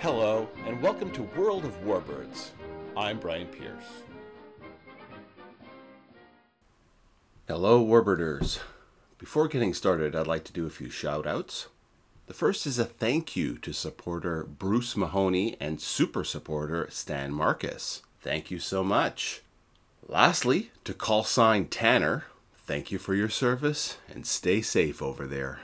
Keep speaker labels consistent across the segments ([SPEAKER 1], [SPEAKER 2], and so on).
[SPEAKER 1] Hello, and welcome to World of Warbirds. I'm Brian Pearce. Hello, Warbirders. Before getting started, I'd like to do a few shout outs. The first is a thank you to supporter Bruce Mahoney and super supporter Stan Marcus. Thank you so much. Lastly, to call sign Tanner, thank you for your service and stay safe over there.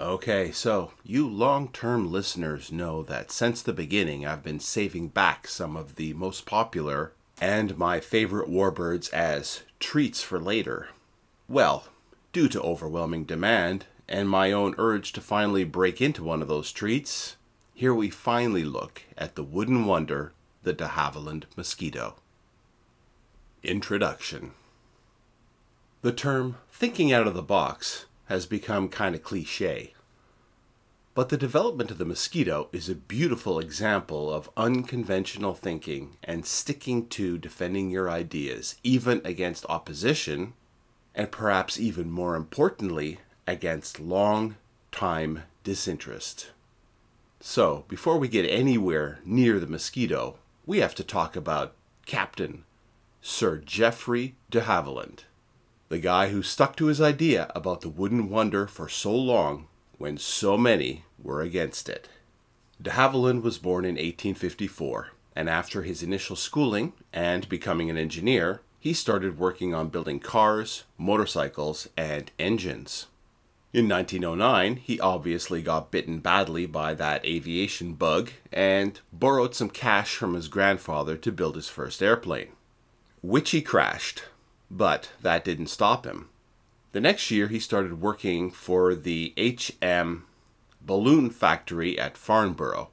[SPEAKER 1] Okay, so you long term listeners know that since the beginning I've been saving back some of the most popular and my favorite warbirds as treats for later. Well, due to overwhelming demand and my own urge to finally break into one of those treats, here we finally look at the wooden wonder, the de Havilland mosquito. Introduction The term thinking out of the box has become kind of cliche. But the development of the mosquito is a beautiful example of unconventional thinking and sticking to defending your ideas, even against opposition, and perhaps even more importantly, against long time disinterest. So, before we get anywhere near the mosquito, we have to talk about Captain Sir Geoffrey de Havilland the guy who stuck to his idea about the wooden wonder for so long when so many were against it. De Havilland was born in 1854, and after his initial schooling and becoming an engineer, he started working on building cars, motorcycles, and engines. In 1909, he obviously got bitten badly by that aviation bug and borrowed some cash from his grandfather to build his first airplane, which he crashed but that didn't stop him. The next year, he started working for the HM balloon factory at Farnborough,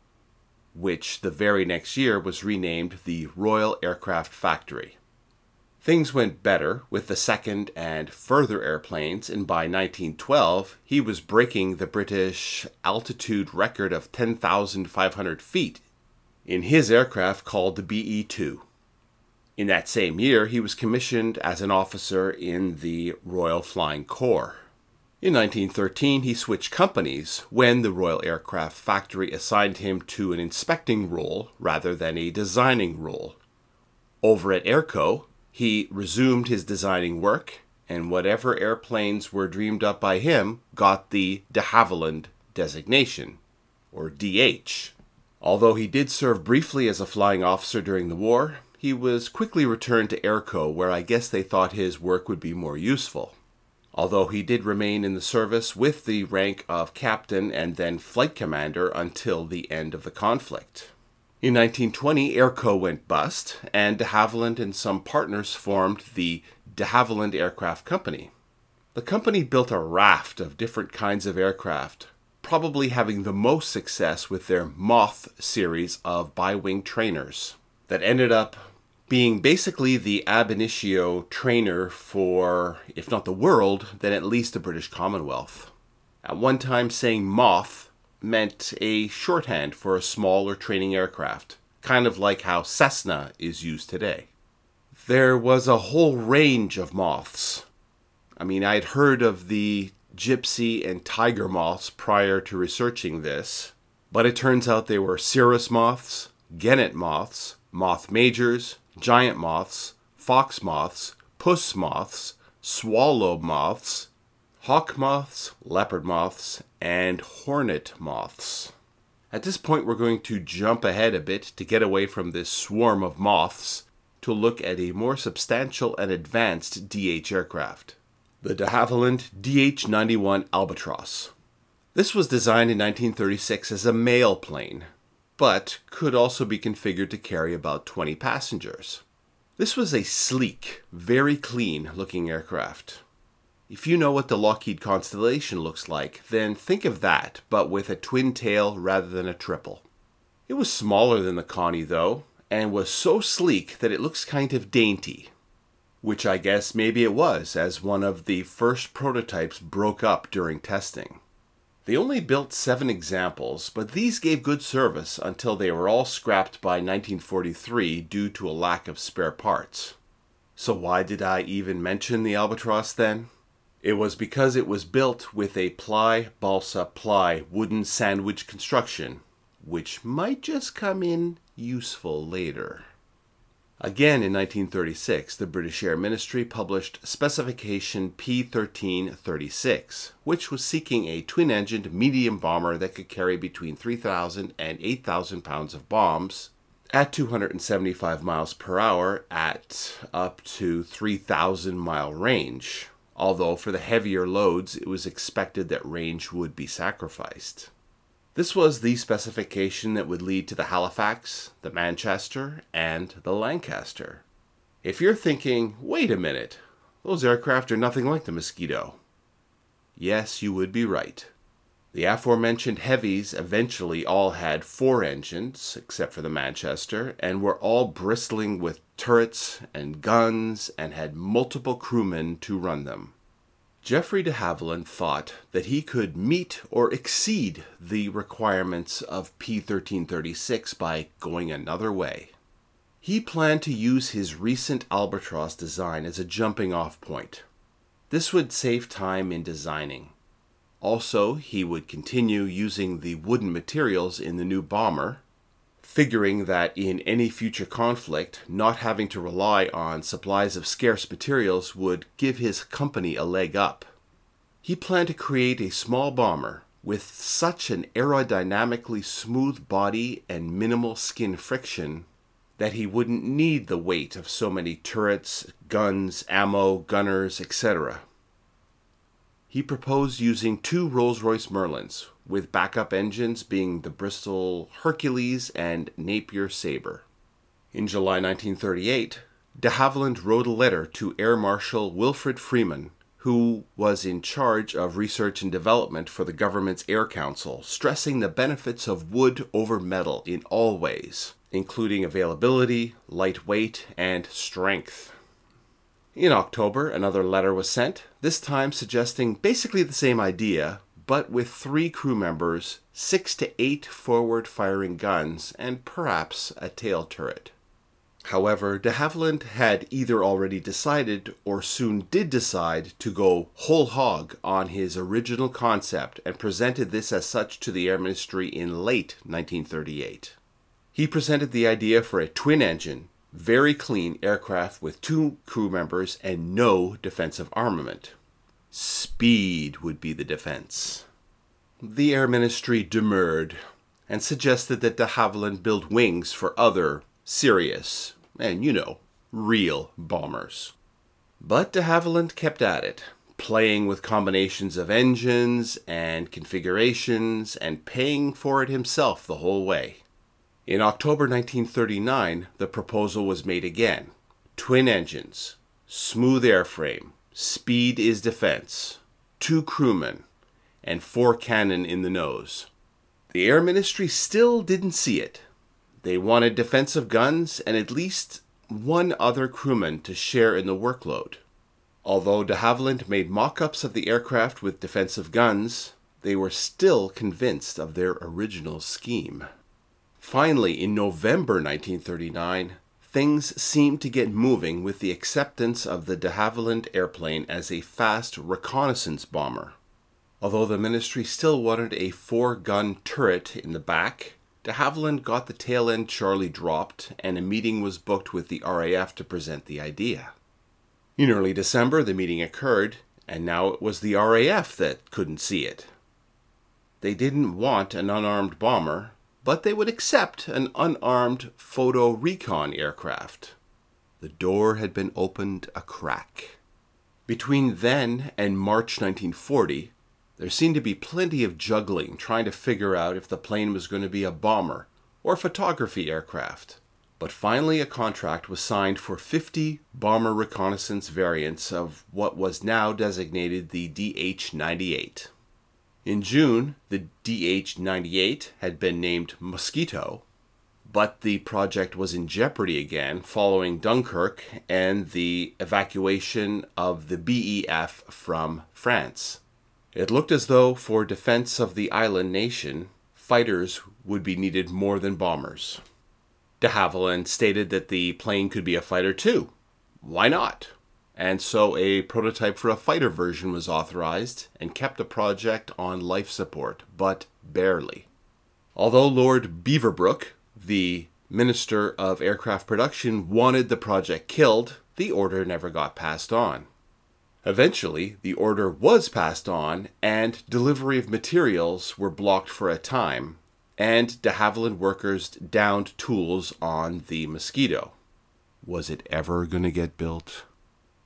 [SPEAKER 1] which the very next year was renamed the Royal Aircraft Factory. Things went better with the second and further airplanes, and by 1912 he was breaking the British altitude record of 10,500 feet in his aircraft called the BE 2. In that same year, he was commissioned as an officer in the Royal Flying Corps. In 1913, he switched companies when the Royal Aircraft Factory assigned him to an inspecting role rather than a designing role. Over at Airco, he resumed his designing work, and whatever airplanes were dreamed up by him got the de Havilland designation, or DH. Although he did serve briefly as a flying officer during the war, he was quickly returned to Airco, where I guess they thought his work would be more useful. Although he did remain in the service with the rank of captain and then flight commander until the end of the conflict. In 1920, Airco went bust, and de Havilland and some partners formed the de Havilland Aircraft Company. The company built a raft of different kinds of aircraft, probably having the most success with their Moth series of bi wing trainers that ended up being basically the ab initio trainer for, if not the world, then at least the British Commonwealth. At one time, saying moth meant a shorthand for a smaller training aircraft, kind of like how Cessna is used today. There was a whole range of moths. I mean, I had heard of the gypsy and tiger moths prior to researching this, but it turns out they were cirrus moths, genet moths, moth majors, giant moths, fox moths, puss moths, swallow moths, hawk moths, leopard moths, and hornet moths. At this point, we're going to jump ahead a bit to get away from this swarm of moths to look at a more substantial and advanced DH aircraft the de Havilland DH 91 Albatross. This was designed in 1936 as a mail plane, but could also be configured to carry about 20 passengers. This was a sleek, very clean looking aircraft. If you know what the Lockheed Constellation looks like, then think of that, but with a twin tail rather than a triple. It was smaller than the Connie, though, and was so sleek that it looks kind of dainty. Which I guess maybe it was, as one of the first prototypes broke up during testing. They only built seven examples, but these gave good service until they were all scrapped by 1943 due to a lack of spare parts. So, why did I even mention the Albatross then? It was because it was built with a ply balsa ply wooden sandwich construction, which might just come in useful later. Again in 1936, the British Air Ministry published Specification P 1336, which was seeking a twin engined medium bomber that could carry between 3,000 and 8,000 pounds of bombs at 275 miles per hour at up to 3,000 mile range, although for the heavier loads it was expected that range would be sacrificed. This was the specification that would lead to the Halifax, the Manchester, and the Lancaster. If you're thinking, wait a minute, those aircraft are nothing like the Mosquito. Yes, you would be right. The aforementioned heavies eventually all had four engines, except for the Manchester, and were all bristling with turrets and guns and had multiple crewmen to run them. Geoffrey de Havilland thought that he could meet or exceed the requirements of P 1336 by going another way. He planned to use his recent Albatross design as a jumping off point. This would save time in designing. Also, he would continue using the wooden materials in the new bomber, figuring that in any future conflict, not having to rely on supplies of scarce materials would give his company a leg up. He planned to create a small bomber with such an aerodynamically smooth body and minimal skin friction that he wouldn't need the weight of so many turrets, guns, ammo, gunners, etc. He proposed using two Rolls Royce Merlins, with backup engines being the Bristol Hercules and Napier Sabre. In July 1938, de Havilland wrote a letter to Air Marshal Wilfrid Freeman, who was in charge of research and development for the government's Air Council, stressing the benefits of wood over metal in all ways, including availability, lightweight, and strength. In October, another letter was sent, this time suggesting basically the same idea, but with three crew members, six to eight forward firing guns, and perhaps a tail turret. However, de Havilland had either already decided or soon did decide to go whole hog on his original concept and presented this as such to the Air Ministry in late 1938. He presented the idea for a twin engine, very clean aircraft with two crew members and no defensive armament. Speed would be the defense. The Air Ministry demurred and suggested that de Havilland build wings for other serious and, you know, real bombers. But de Havilland kept at it, playing with combinations of engines and configurations and paying for it himself the whole way. In October 1939, the proposal was made again twin engines, smooth airframe, speed is defense, two crewmen, and four cannon in the nose. The Air Ministry still didn't see it. They wanted defensive guns and at least one other crewman to share in the workload. Although de Havilland made mock ups of the aircraft with defensive guns, they were still convinced of their original scheme. Finally, in November 1939, things seemed to get moving with the acceptance of the de Havilland airplane as a fast reconnaissance bomber. Although the ministry still wanted a four gun turret in the back, de Havilland got the tail end Charlie dropped, and a meeting was booked with the RAF to present the idea. In early December, the meeting occurred, and now it was the RAF that couldn't see it. They didn't want an unarmed bomber, but they would accept an unarmed photo recon aircraft. The door had been opened a crack. Between then and March 1940, there seemed to be plenty of juggling trying to figure out if the plane was going to be a bomber or photography aircraft. But finally, a contract was signed for 50 bomber reconnaissance variants of what was now designated the DH 98. In June, the DH 98 had been named Mosquito, but the project was in jeopardy again following Dunkirk and the evacuation of the BEF from France. It looked as though, for defense of the island nation, fighters would be needed more than bombers. De Havilland stated that the plane could be a fighter too. Why not? And so a prototype for a fighter version was authorized and kept the project on life support, but barely. Although Lord Beaverbrook, the Minister of Aircraft Production, wanted the project killed, the order never got passed on. Eventually, the order was passed on, and delivery of materials were blocked for a time, and de Havilland workers downed tools on the Mosquito. Was it ever going to get built?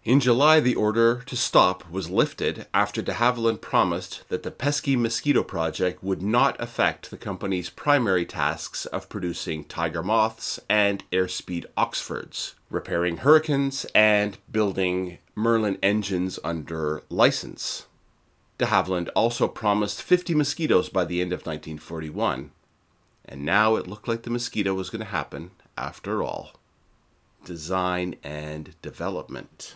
[SPEAKER 1] In July, the order to stop was lifted after de Havilland promised that the pesky Mosquito project would not affect the company's primary tasks of producing Tiger Moths and Airspeed Oxfords, repairing Hurricanes, and building Merlin engines under license. De Havilland also promised 50 Mosquitoes by the end of 1941, and now it looked like the Mosquito was going to happen after all. Design and development.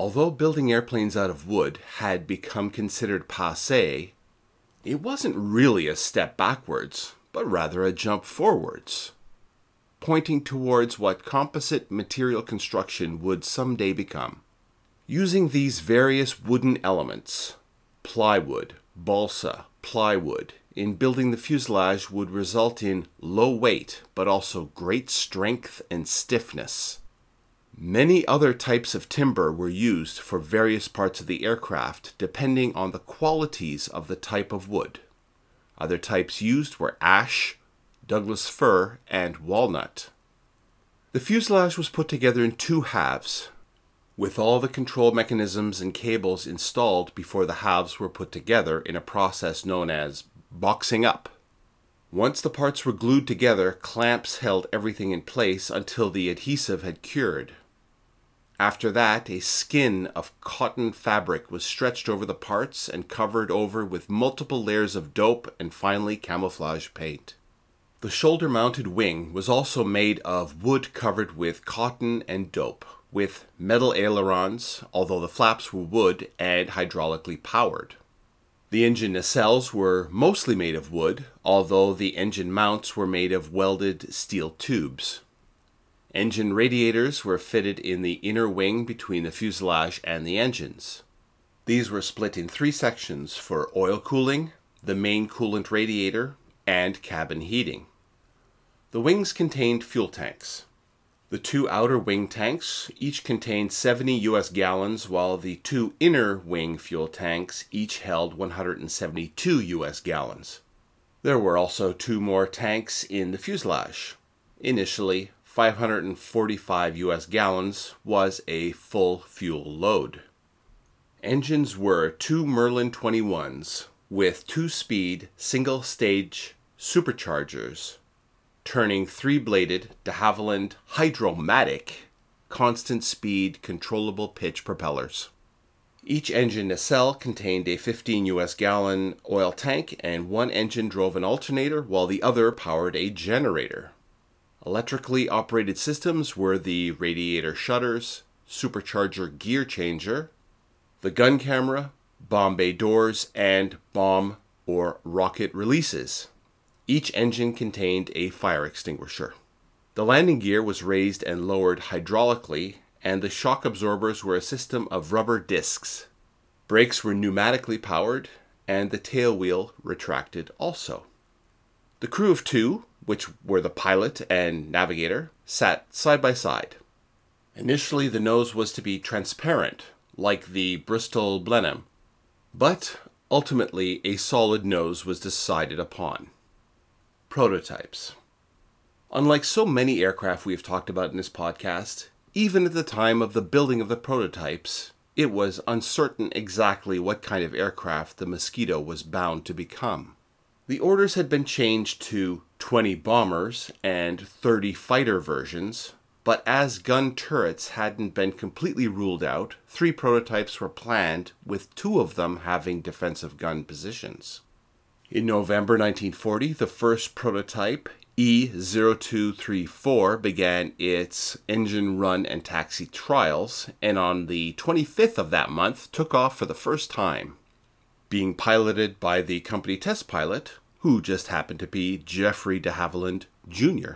[SPEAKER 1] Although building airplanes out of wood had become considered passe, it wasn't really a step backwards, but rather a jump forwards, pointing towards what composite material construction would someday become. Using these various wooden elements plywood, balsa, plywood in building the fuselage would result in low weight but also great strength and stiffness. Many other types of timber were used for various parts of the aircraft depending on the qualities of the type of wood. Other types used were ash, Douglas fir, and walnut. The fuselage was put together in two halves, with all the control mechanisms and cables installed before the halves were put together in a process known as boxing up. Once the parts were glued together, clamps held everything in place until the adhesive had cured. After that, a skin of cotton fabric was stretched over the parts and covered over with multiple layers of dope and finally camouflage paint. The shoulder mounted wing was also made of wood covered with cotton and dope, with metal ailerons, although the flaps were wood and hydraulically powered. The engine nacelles were mostly made of wood, although the engine mounts were made of welded steel tubes. Engine radiators were fitted in the inner wing between the fuselage and the engines. These were split in three sections for oil cooling, the main coolant radiator, and cabin heating. The wings contained fuel tanks. The two outer wing tanks each contained 70 US gallons, while the two inner wing fuel tanks each held 172 US gallons. There were also two more tanks in the fuselage. Initially, 545 US gallons was a full fuel load. Engines were two Merlin 21s with two speed single stage superchargers, turning three bladed de Havilland Hydromatic constant speed controllable pitch propellers. Each engine nacelle contained a 15 US gallon oil tank, and one engine drove an alternator while the other powered a generator. Electrically operated systems were the radiator shutters, supercharger gear changer, the gun camera, bomb bay doors, and bomb or rocket releases. Each engine contained a fire extinguisher. The landing gear was raised and lowered hydraulically, and the shock absorbers were a system of rubber discs. Brakes were pneumatically powered, and the tail wheel retracted also. The crew of two, which were the pilot and navigator, sat side by side. Initially, the nose was to be transparent, like the Bristol Blenheim, but ultimately a solid nose was decided upon. Prototypes. Unlike so many aircraft we have talked about in this podcast, even at the time of the building of the prototypes, it was uncertain exactly what kind of aircraft the Mosquito was bound to become. The orders had been changed to 20 bombers and 30 fighter versions, but as gun turrets hadn't been completely ruled out, three prototypes were planned, with two of them having defensive gun positions. In November 1940, the first prototype, E0234, began its engine run and taxi trials, and on the 25th of that month took off for the first time. Being piloted by the company test pilot, who just happened to be Geoffrey de Havilland Jr.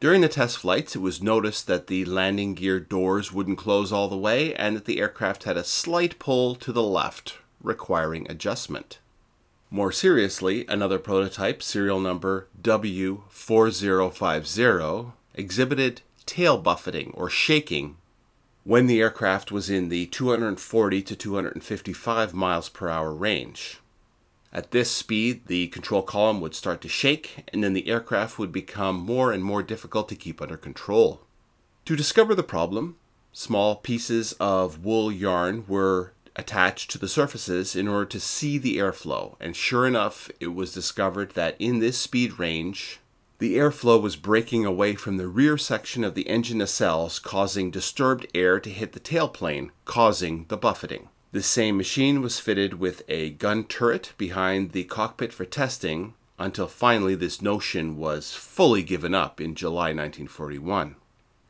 [SPEAKER 1] During the test flights, it was noticed that the landing gear doors wouldn't close all the way and that the aircraft had a slight pull to the left, requiring adjustment. More seriously, another prototype, serial number W4050, exhibited tail buffeting or shaking when the aircraft was in the 240 to 255 miles per hour range. At this speed, the control column would start to shake, and then the aircraft would become more and more difficult to keep under control. To discover the problem, small pieces of wool yarn were attached to the surfaces in order to see the airflow, and sure enough, it was discovered that in this speed range, the airflow was breaking away from the rear section of the engine nacelles, causing disturbed air to hit the tailplane, causing the buffeting. This same machine was fitted with a gun turret behind the cockpit for testing until finally this notion was fully given up in July 1941.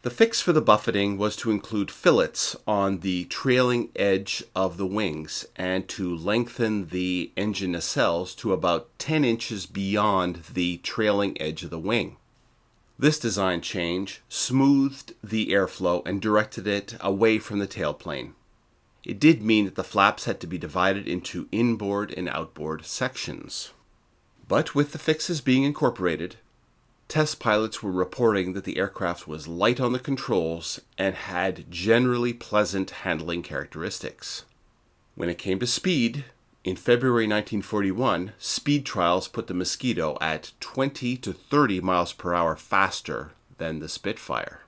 [SPEAKER 1] The fix for the buffeting was to include fillets on the trailing edge of the wings and to lengthen the engine nacelles to about 10 inches beyond the trailing edge of the wing. This design change smoothed the airflow and directed it away from the tailplane. It did mean that the flaps had to be divided into inboard and outboard sections. But with the fixes being incorporated, test pilots were reporting that the aircraft was light on the controls and had generally pleasant handling characteristics. When it came to speed, in February 1941, speed trials put the Mosquito at 20 to 30 miles per hour faster than the Spitfire.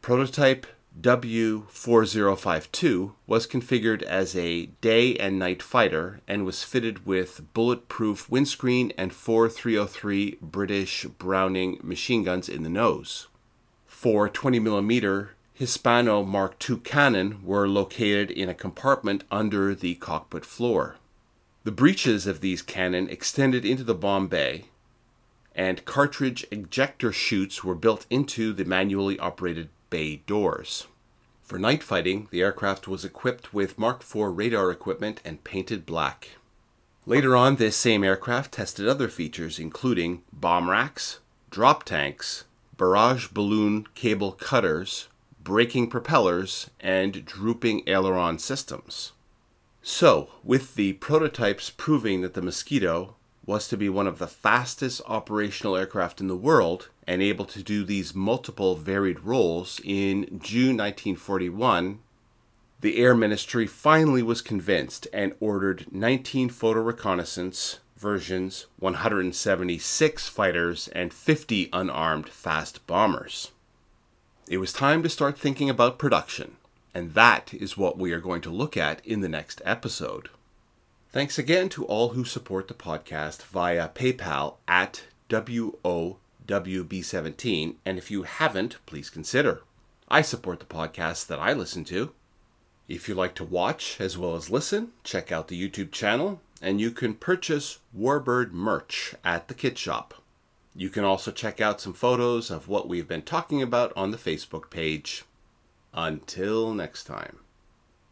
[SPEAKER 1] Prototype W4052 was configured as a day and night fighter and was fitted with bulletproof windscreen and four 303 British Browning machine guns in the nose. Four 20mm Hispano Mark II cannon were located in a compartment under the cockpit floor. The breeches of these cannon extended into the bomb bay, and cartridge ejector chutes were built into the manually operated bay doors. For night fighting, the aircraft was equipped with Mark IV radar equipment and painted black. Later on, this same aircraft tested other features, including bomb racks, drop tanks, barrage balloon cable cutters, braking propellers, and drooping aileron systems. So, with the prototypes proving that the Mosquito was to be one of the fastest operational aircraft in the world and able to do these multiple varied roles in June 1941, the Air Ministry finally was convinced and ordered 19 photo reconnaissance versions, 176 fighters, and 50 unarmed fast bombers. It was time to start thinking about production, and that is what we are going to look at in the next episode. Thanks again to all who support the podcast via PayPal at WOWB17. And if you haven't, please consider. I support the podcasts that I listen to. If you like to watch as well as listen, check out the YouTube channel, and you can purchase Warbird merch at the Kit Shop. You can also check out some photos of what we've been talking about on the Facebook page. Until next time.